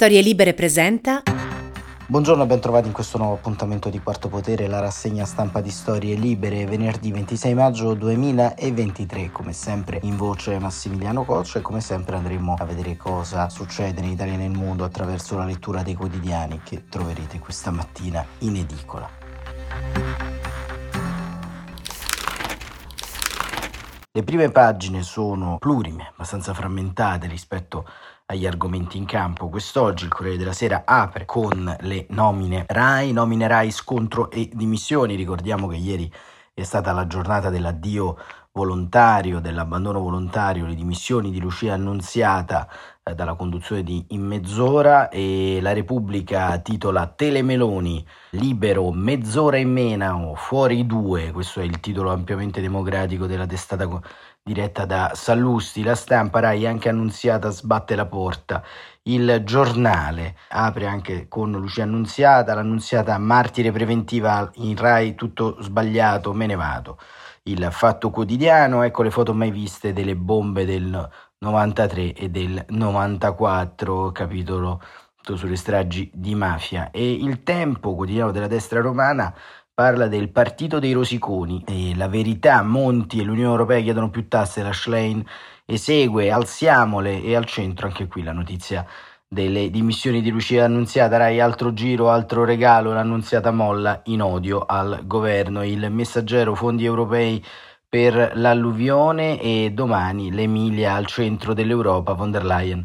Storie Libere presenta. Buongiorno e bentrovati in questo nuovo appuntamento di Quarto Potere, la rassegna stampa di Storie Libere, venerdì 26 maggio 2023. Come sempre in voce Massimiliano Coccia e come sempre andremo a vedere cosa succede in Italia e nel mondo attraverso la lettura dei quotidiani che troverete questa mattina in edicola. Le prime pagine sono plurime, abbastanza frammentate rispetto agli argomenti in campo. Quest'oggi il Corriere della Sera apre con le nomine RAI, nomine RAI, scontro e dimissioni. Ricordiamo che ieri è stata la giornata dell'addio volontario, dell'abbandono volontario, le dimissioni di Lucia Annunziata eh, dalla conduzione di In Mezz'ora e la Repubblica titola Telemeloni, libero, mezz'ora in mena o fuori due, questo è il titolo ampiamente democratico della testata diretta da Sallusti, la stampa Rai anche annunziata sbatte la porta, il giornale apre anche con Lucia Annunziata, l'annunziata martire preventiva in Rai tutto sbagliato, me ne vado. Il fatto quotidiano, ecco le foto mai viste delle bombe del 93 e del 94, capitolo sulle stragi di mafia e il tempo quotidiano della destra romana parla del partito dei rosiconi e la verità, Monti e l'Unione Europea chiedono più tasse, la Schlein esegue, alziamole e al centro anche qui la notizia delle dimissioni di Lucia Annunziata, Rai altro giro, altro regalo, l'Annunziata molla in odio al governo, il messaggero fondi europei per l'alluvione e domani l'Emilia al centro dell'Europa, von der Leyen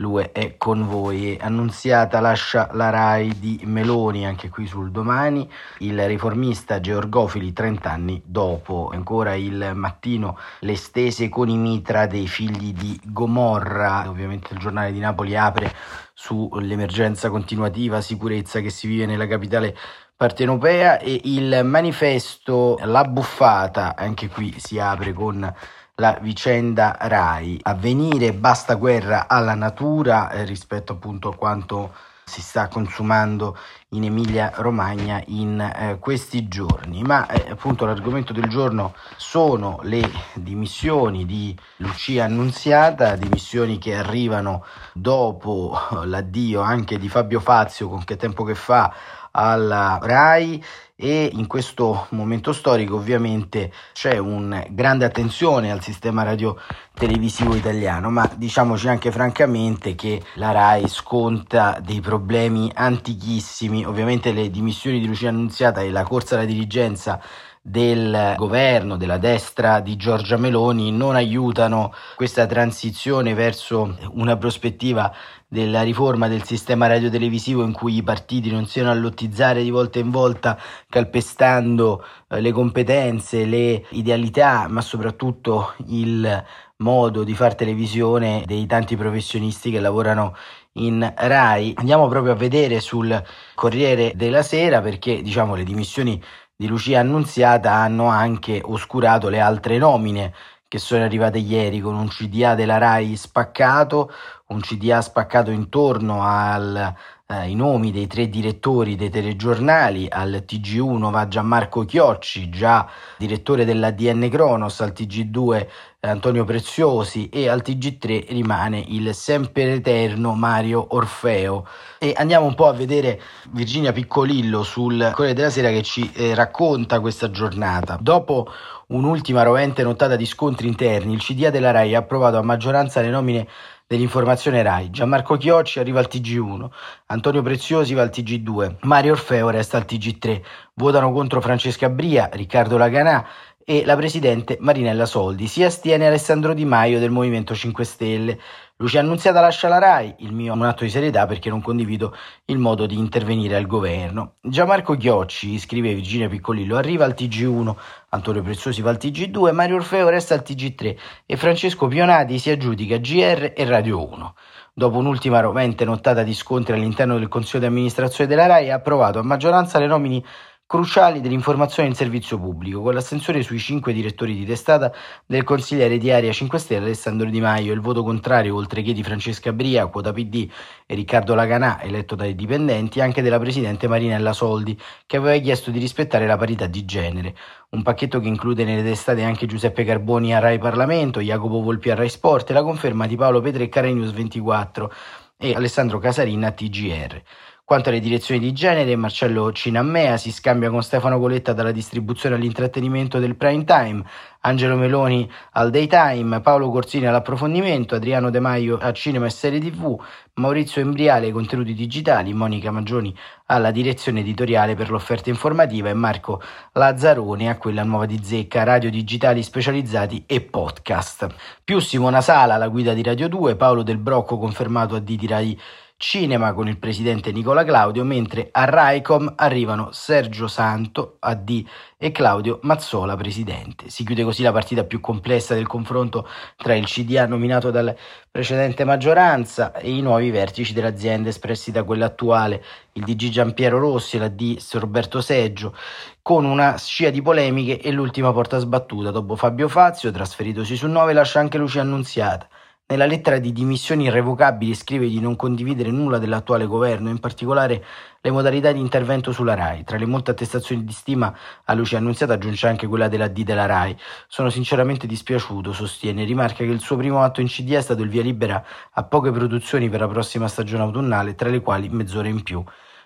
L'UE è con voi. Annunziata lascia la RAI di Meloni, anche qui sul domani. Il riformista Georgofili 30 anni dopo. Ancora il mattino le stese con i mitra dei figli di Gomorra. Ovviamente il giornale di Napoli apre sull'emergenza continuativa sicurezza che si vive nella capitale partenopea e il manifesto La buffata, anche qui si apre con la vicenda RAI. Avvenire basta guerra alla natura eh, rispetto appunto a quanto si sta consumando in Emilia Romagna in eh, questi giorni. Ma eh, appunto l'argomento del giorno sono le dimissioni di Lucia Annunziata, dimissioni che arrivano dopo l'addio anche di Fabio Fazio con che tempo che fa alla RAI e in questo momento storico ovviamente c'è una grande attenzione al sistema radio televisivo italiano, ma diciamoci anche francamente che la RAI sconta dei problemi antichissimi, ovviamente le dimissioni di Lucia Annunziata e la corsa alla dirigenza del governo, della destra di Giorgia Meloni non aiutano questa transizione verso una prospettiva della riforma del sistema radiotelevisivo in cui i partiti non siano a lottizzare di volta in volta calpestando eh, le competenze, le idealità, ma soprattutto il modo di fare televisione dei tanti professionisti che lavorano in Rai. Andiamo proprio a vedere sul Corriere della Sera perché diciamo le dimissioni di Lucia Annunziata hanno anche oscurato le altre nomine che sono arrivate ieri con un CDA della RAI spaccato, un CDA spaccato intorno ai eh, nomi dei tre direttori dei telegiornali, al TG1 va Gianmarco Chiocci, già direttore dell'ADN Cronos, al TG2 eh, Antonio Preziosi e al TG3 rimane il sempre eterno Mario Orfeo. E andiamo un po' a vedere Virginia Piccolillo sul Corriere della Sera che ci eh, racconta questa giornata. Dopo un'ultima rovente nottata di scontri interni, il CDA della RAI ha approvato a maggioranza le nomine dell'informazione RAI. Gianmarco Chiocci arriva al TG1, Antonio Preziosi va al TG2, Mario Orfeo resta al TG3. Votano contro Francesca Bria, Riccardo Laganà e la presidente Marinella Soldi. Si astiene Alessandro Di Maio del Movimento 5 Stelle. Lucia Annunziata lascia la RAI, il mio è un atto di serietà perché non condivido il modo di intervenire al governo. Gianmarco Chiocci, scrive Virginia Piccolillo, arriva al TG1, Antonio Preziosi va al TG2, Mario Orfeo resta al TG3 e Francesco Pionati si aggiudica GR e Radio 1. Dopo un'ultima rovente nottata di scontri all'interno del Consiglio di amministrazione della RAI, ha approvato a maggioranza le nomine cruciali dell'informazione in servizio pubblico, con l'assenzione sui cinque direttori di testata del consigliere di Aria 5 Stelle Alessandro Di Maio, il voto contrario, oltre che di Francesca Bria, quota PD e Riccardo Laganà, eletto dai dipendenti, anche della presidente Marinella Soldi, che aveva chiesto di rispettare la parità di genere. Un pacchetto che include nelle testate anche Giuseppe Carboni a Rai Parlamento, Jacopo Volpi a Rai Sport e la conferma di Paolo Petrecca a Rai News 24 e Alessandro Casarin a TGR. Quanto alle direzioni di genere, Marcello Cinammea si scambia con Stefano Coletta dalla distribuzione all'intrattenimento del prime time, Angelo Meloni al daytime, Paolo Corsini all'approfondimento, Adriano De Maio a cinema e serie tv, Maurizio Embriale ai contenuti digitali, Monica Maggioni alla direzione editoriale per l'offerta informativa e Marco Lazzaroni a quella nuova di Zecca, radio digitali specializzati e podcast. Più Simona Sala alla guida di Radio 2, Paolo Del Brocco confermato a D di Rai Cinema con il presidente Nicola Claudio, mentre a Raicom arrivano Sergio Santo, AD, e Claudio Mazzola, presidente. Si chiude così la partita più complessa del confronto tra il CDA nominato dalla precedente maggioranza e i nuovi vertici dell'azienda espressi da quella attuale, il DG Giampiero Rossi e l'AD Roberto Seggio, con una scia di polemiche e l'ultima porta sbattuta. Dopo Fabio Fazio, trasferitosi su 9, lascia anche Lucia Annunziata. Nella lettera di dimissioni irrevocabili scrive di non condividere nulla dell'attuale governo, in particolare le modalità di intervento sulla RAI. Tra le molte attestazioni di stima a Lucia Annunziata aggiunge anche quella della D della RAI. Sono sinceramente dispiaciuto, sostiene. Rimarca che il suo primo atto in CD è stato il via libera a poche produzioni per la prossima stagione autunnale, tra le quali mezz'ora in più.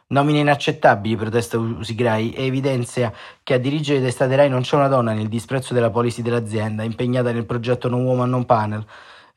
Nomine inaccettabili, protesta Usigrai, e evidenzia che a dirigere d'estate RAI non c'è una donna nel disprezzo della policy dell'azienda, impegnata nel progetto Non Woman Non Panel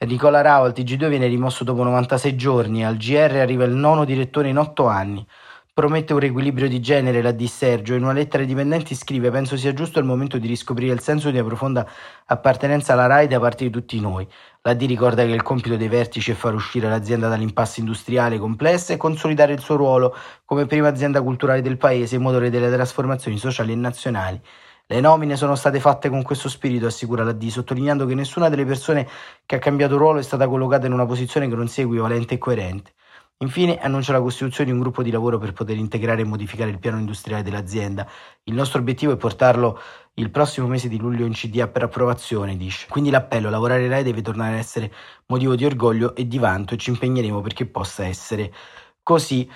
Nicola Rao al TG2 viene rimosso dopo 96 giorni, al GR arriva il nono direttore in 8 anni. Promette un riequilibrio di genere la di Sergio. In una lettera ai dipendenti scrive: Penso sia giusto il momento di riscoprire il senso di una profonda appartenenza alla RAI da parte di tutti noi. La D ricorda che il compito dei vertici è far uscire l'azienda dall'impasse industriale complessa e consolidare il suo ruolo come prima azienda culturale del paese, motore delle trasformazioni sociali e nazionali. Le nomine sono state fatte con questo spirito, assicura la D, sottolineando che nessuna delle persone che ha cambiato ruolo è stata collocata in una posizione che non sia equivalente e coerente. Infine annuncia la costituzione di un gruppo di lavoro per poter integrare e modificare il piano industriale dell'azienda. Il nostro obiettivo è portarlo il prossimo mese di luglio in CDA per approvazione, dice. Quindi l'appello, lavorare lei deve tornare a essere motivo di orgoglio e di vanto e ci impegneremo perché possa essere così.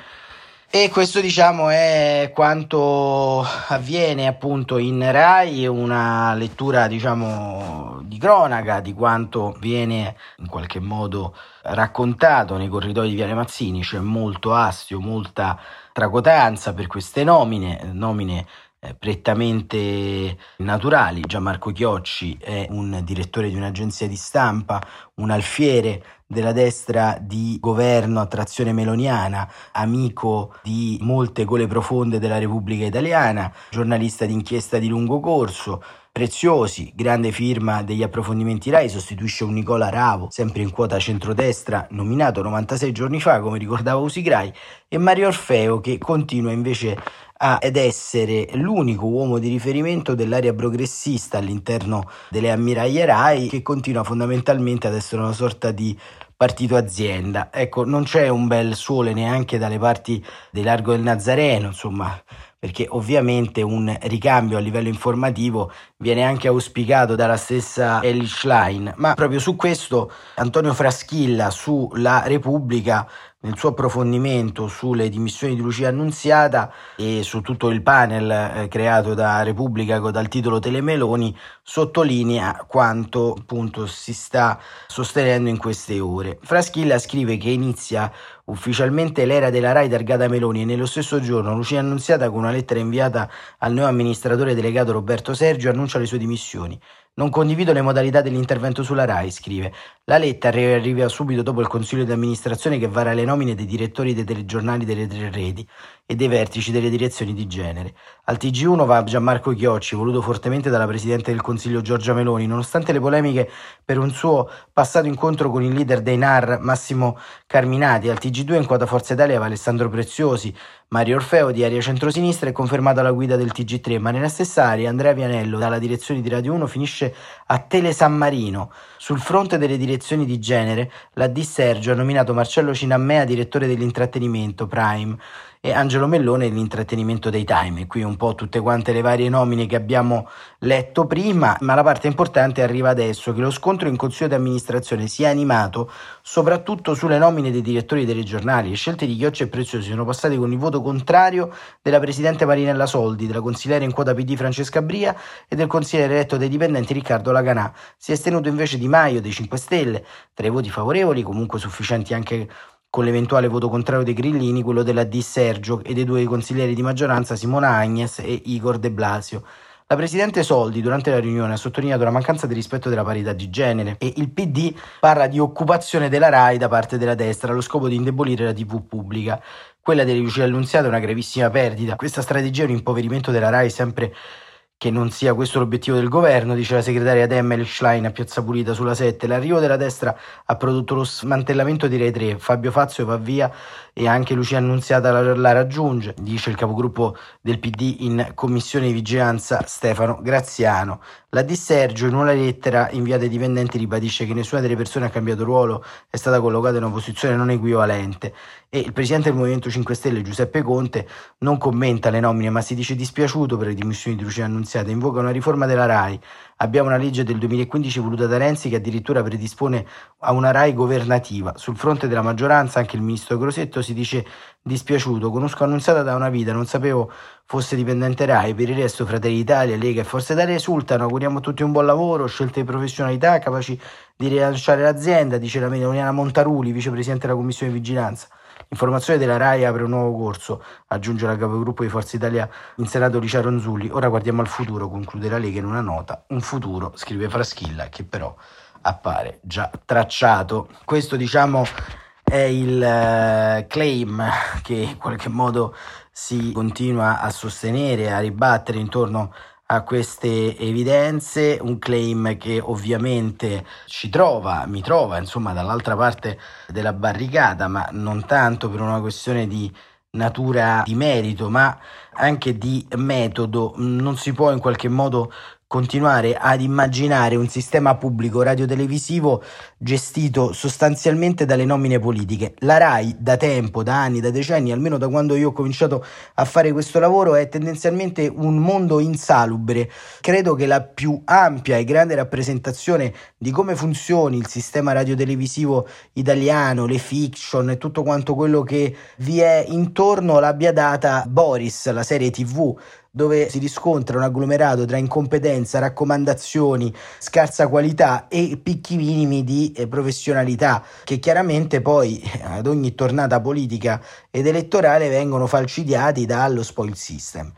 E questo diciamo è quanto avviene appunto in Rai, una lettura diciamo di cronaca di quanto viene in qualche modo raccontato nei corridoi di Viale Mazzini, c'è molto astio, molta tracotanza per queste nomine, nomine eh, prettamente naturali. Gianmarco Chiocci è un direttore di un'agenzia di stampa, un alfiere della destra di governo a trazione meloniana, amico di molte gole profonde della Repubblica Italiana, giornalista d'inchiesta di lungo corso, Preziosi, grande firma degli approfondimenti RAI, sostituisce un Nicola Ravo, sempre in quota centrodestra, nominato 96 giorni fa, come ricordava Usigrai, e Mario Orfeo, che continua invece ad essere l'unico uomo di riferimento dell'area progressista all'interno delle ammiraglie RAI, che continua fondamentalmente ad essere una sorta di partito azienda. Ecco, non c'è un bel sole neanche dalle parti del largo del Nazareno, insomma, perché ovviamente un ricambio a livello informativo viene anche auspicato dalla stessa Ellie Schlein, ma proprio su questo Antonio Fraschilla sulla Repubblica nel suo approfondimento sulle dimissioni di Lucia Annunziata e su tutto il panel eh, creato da Repubblica dal titolo Telemeloni sottolinea quanto appunto si sta sostenendo in queste ore. Fraschilla scrive che inizia ufficialmente l'era della RAI targata Meloni e nello stesso giorno Lucia Annunziata con una lettera inviata al nuovo amministratore delegato Roberto Sergio annuncia le sue dimissioni. Non condivido le modalità dell'intervento sulla RAI, scrive. La lettera arriva subito dopo il consiglio di amministrazione che vara le nomine dei direttori dei telegiornali delle tre reti e dei vertici delle direzioni di genere. Al TG1 va Gianmarco Chiocci, voluto fortemente dalla Presidente del Consiglio Giorgia Meloni, nonostante le polemiche per un suo passato incontro con il leader dei NAR Massimo Carminati. Al TG2 in quota Forza Italia va Alessandro Preziosi, Mario Orfeo di Area Centrosinistra è confermato alla guida del TG3, ma nella stessa area Andrea Vianello dalla direzione di Radio 1 finisce a Tele San Marino. Sul fronte delle direzioni di genere, la D Sergio ha nominato Marcello Cinammea direttore dell'intrattenimento Prime e Angelo Mellone l'intrattenimento dei time. Qui un po' tutte quante le varie nomine che abbiamo letto prima, ma la parte importante arriva adesso, che lo scontro in consiglio di amministrazione si è animato soprattutto sulle nomine dei direttori dei giornali. Le scelte di Chioccia e Preziosi sono passate con il voto contrario della presidente Marinella Soldi, della consigliere in quota PD Francesca Bria e del consigliere eletto dei dipendenti Riccardo Laganà. Si è astenuto invece Di Maio dei 5 Stelle, tra i voti favorevoli, comunque sufficienti anche con l'eventuale voto contrario dei Grillini, quello della Di Sergio e dei due consiglieri di maggioranza Simona Agnes e Igor De Blasio. La Presidente Soldi durante la riunione ha sottolineato la mancanza di rispetto della parità di genere e il PD parla di occupazione della RAI da parte della destra allo scopo di indebolire la TV pubblica. Quella di Lucia Annunziata è una gravissima perdita. Questa strategia è un impoverimento della RAI sempre che non sia questo l'obiettivo del governo, dice la segretaria Demmel Schlein a Piazza Pulita sulla 7. L'arrivo della destra ha prodotto lo smantellamento di Rai 3. Fabio Fazio va via e anche Lucia Annunziata la, la raggiunge, dice il capogruppo del PD in commissione di vigilanza Stefano Graziano. La Di Sergio in una lettera inviata ai dipendenti ribadisce che nessuna delle persone ha cambiato ruolo, è stata collocata in una posizione non equivalente e il presidente del Movimento 5 Stelle Giuseppe Conte non commenta le nomine ma si dice dispiaciuto per le dimissioni di Lucia Annunziata, invoca una riforma della RAI. Abbiamo una legge del 2015 voluta da Renzi che addirittura predispone a una RAI governativa. Sul fronte della maggioranza anche il ministro Grosetto si dice dispiaciuto. Conosco Annunziata da una vita, non sapevo fosse dipendente RAI. Per il resto Fratelli d'Italia, Lega e Forza Italia esultano. Auguriamo a tutti un buon lavoro, scelte di professionalità capaci di rilanciare l'azienda, dice la Meloniana Montaruli, vicepresidente della Commissione di Vigilanza. Informazione della RAI apre un nuovo corso, aggiunge la capogruppo di Forza Italia in Senato Licia Ronzulli. Ora guardiamo al futuro, conclude la Lega in una nota. Un futuro, scrive Fraschilla, che però appare già tracciato. Questo diciamo è il uh, claim che in qualche modo si continua a sostenere, a ribattere intorno a a queste evidenze, un claim che ovviamente ci trova, mi trova insomma dall'altra parte della barricata, ma non tanto per una questione di natura di merito, ma anche di metodo. Non si può in qualche modo continuare ad immaginare un sistema pubblico radiotelevisivo gestito sostanzialmente dalle nomine politiche. La RAI da tempo, da anni, da decenni, almeno da quando io ho cominciato a fare questo lavoro, è tendenzialmente un mondo insalubre. Credo che la più ampia e grande rappresentazione di come funzioni il sistema radiotelevisivo italiano, le fiction e tutto quanto quello che vi è intorno l'abbia data Boris, la serie TV dove si riscontra un agglomerato tra incompetenza, raccomandazioni, scarsa qualità e picchi minimi di eh, professionalità che chiaramente poi ad ogni tornata politica ed elettorale vengono falcidiati dallo spoil system.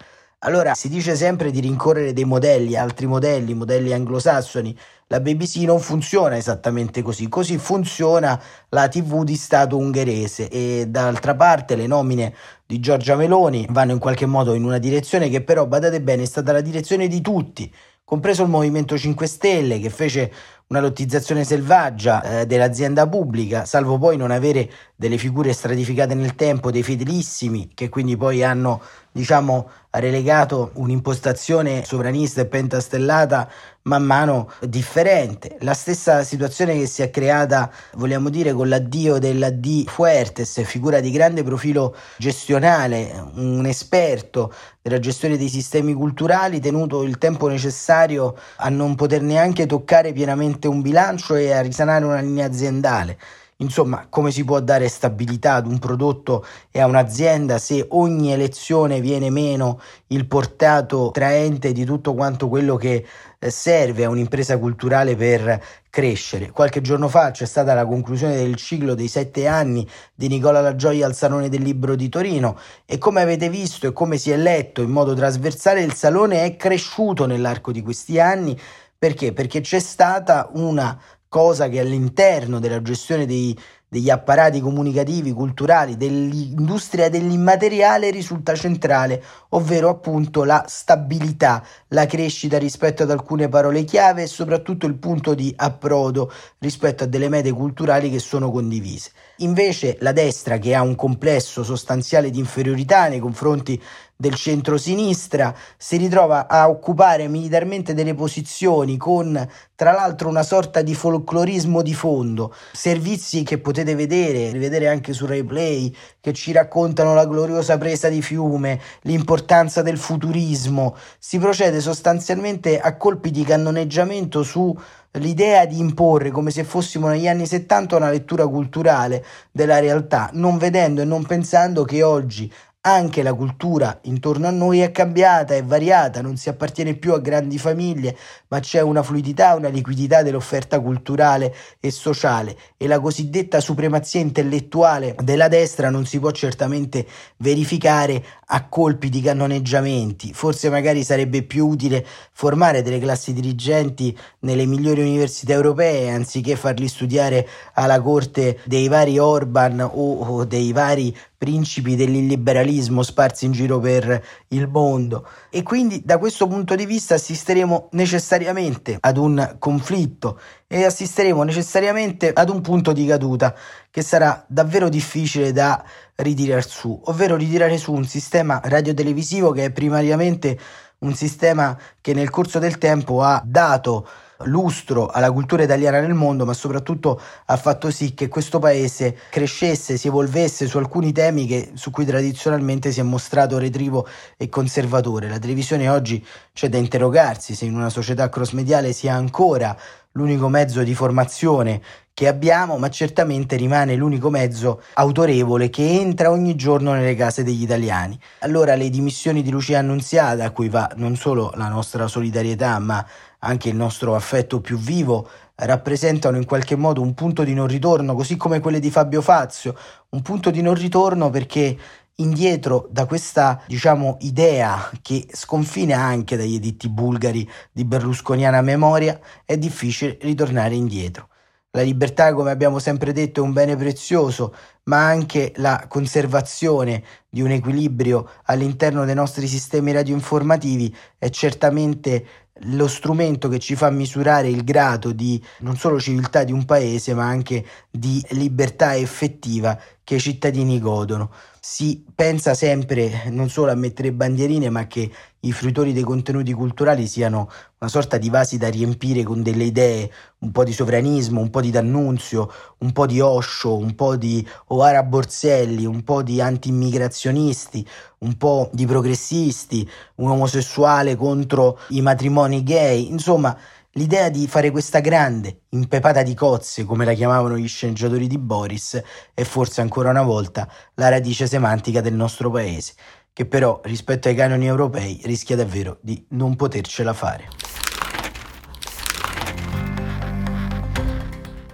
Allora si dice sempre di rincorrere dei modelli, altri modelli, modelli anglosassoni. La BBC non funziona esattamente così, così funziona la TV di Stato ungherese e d'altra parte le nomine di Giorgia Meloni vanno in qualche modo in una direzione che però, badate bene, è stata la direzione di tutti, compreso il Movimento 5 Stelle che fece una lottizzazione selvaggia eh, dell'azienda pubblica, salvo poi non avere delle figure stratificate nel tempo, dei fedelissimi, che quindi poi hanno, diciamo, relegato un'impostazione sovranista e pentastellata man mano differente. La stessa situazione che si è creata, vogliamo dire, con l'addio della D Fuertes, figura di grande profilo gestionale, un esperto della gestione dei sistemi culturali, tenuto il tempo necessario a non poter neanche toccare pienamente un bilancio e a risanare una linea aziendale. Insomma, come si può dare stabilità ad un prodotto e a un'azienda se ogni elezione viene meno il portato traente di tutto quanto quello che eh, serve a un'impresa culturale per crescere. Qualche giorno fa c'è stata la conclusione del ciclo dei sette anni di Nicola La Gioia al Salone del Libro di Torino e come avete visto e come si è letto in modo trasversale il Salone è cresciuto nell'arco di questi anni perché? Perché c'è stata una cosa che all'interno della gestione dei, degli apparati comunicativi, culturali, dell'industria dell'immateriale risulta centrale, ovvero appunto la stabilità, la crescita rispetto ad alcune parole chiave e soprattutto il punto di approdo rispetto a delle mete culturali che sono condivise. Invece la destra, che ha un complesso sostanziale di inferiorità nei confronti del centro-sinistra, si ritrova a occupare militarmente delle posizioni con tra l'altro una sorta di folclorismo di fondo, servizi che potete vedere, rivedere anche su replay, che ci raccontano la gloriosa presa di fiume, l'importanza del futurismo, si procede sostanzialmente a colpi di cannoneggiamento su l'idea di imporre come se fossimo negli anni 70 una lettura culturale della realtà, non vedendo e non pensando che oggi anche la cultura intorno a noi è cambiata, è variata, non si appartiene più a grandi famiglie, ma c'è una fluidità, una liquidità dell'offerta culturale e sociale e la cosiddetta supremazia intellettuale della destra non si può certamente verificare a colpi di cannoneggiamenti. Forse magari sarebbe più utile formare delle classi dirigenti nelle migliori università europee anziché farli studiare alla corte dei vari Orban o dei vari principi dell'illiberalismo sparsi in giro per il mondo. E quindi da questo punto di vista assisteremo necessariamente ad un conflitto e assisteremo necessariamente ad un punto di caduta che sarà davvero difficile da ritirare su, ovvero ritirare su un sistema radiotelevisivo che è primariamente un sistema che nel corso del tempo ha dato lustro alla cultura italiana nel mondo, ma soprattutto ha fatto sì che questo paese crescesse, si evolvesse su alcuni temi che, su cui tradizionalmente si è mostrato retrivo e conservatore. La televisione oggi c'è da interrogarsi se in una società cross-mediale sia ancora l'unico mezzo di formazione che abbiamo, ma certamente rimane l'unico mezzo autorevole che entra ogni giorno nelle case degli italiani. Allora le dimissioni di Lucia Annunziata, a cui va non solo la nostra solidarietà, ma anche il nostro affetto più vivo, rappresentano in qualche modo un punto di non ritorno, così come quelle di Fabio Fazio, un punto di non ritorno perché indietro da questa, diciamo, idea che sconfina anche dagli editti bulgari di berlusconiana memoria, è difficile ritornare indietro. La libertà, come abbiamo sempre detto, è un bene prezioso, ma anche la conservazione di un equilibrio all'interno dei nostri sistemi radioinformativi è certamente lo strumento che ci fa misurare il grado di non solo civiltà di un paese, ma anche di libertà effettiva che i cittadini godono. Si pensa sempre non solo a mettere bandierine, ma che i fruitori dei contenuti culturali siano una sorta di vasi da riempire con delle idee, un po' di sovranismo, un po' di D'Annunzio, un po' di Osho, un po' di Oara Borselli, un po' di anti-immigrazionisti, un po' di progressisti, un omosessuale contro i matrimoni gay, insomma L'idea di fare questa grande impepata di cozze, come la chiamavano gli sceneggiatori di Boris, è forse ancora una volta la radice semantica del nostro paese, che però rispetto ai canoni europei rischia davvero di non potercela fare.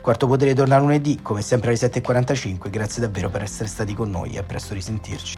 Quarto Potere torna lunedì, come sempre alle 7.45. Grazie davvero per essere stati con noi e a presto risentirci.